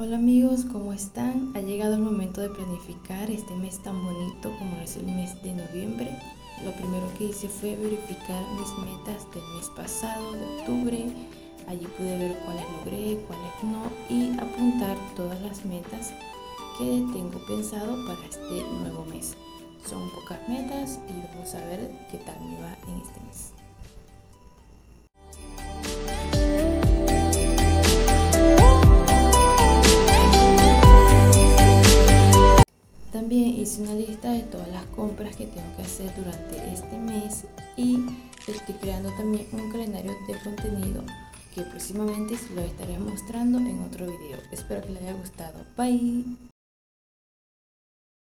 Hola amigos, ¿cómo están? Ha llegado el momento de planificar este mes tan bonito como es el mes de noviembre. Lo primero que hice fue verificar mis metas del mes pasado, de octubre. Allí pude ver cuáles logré, cuáles no y apuntar todas las metas que tengo pensado para este nuevo mes. Son pocas metas y vamos a ver qué tal me va en También hice una lista de todas las compras que tengo que hacer durante este mes y estoy creando también un calendario de contenido que próximamente se lo estaré mostrando en otro video. Espero que les haya gustado. Bye.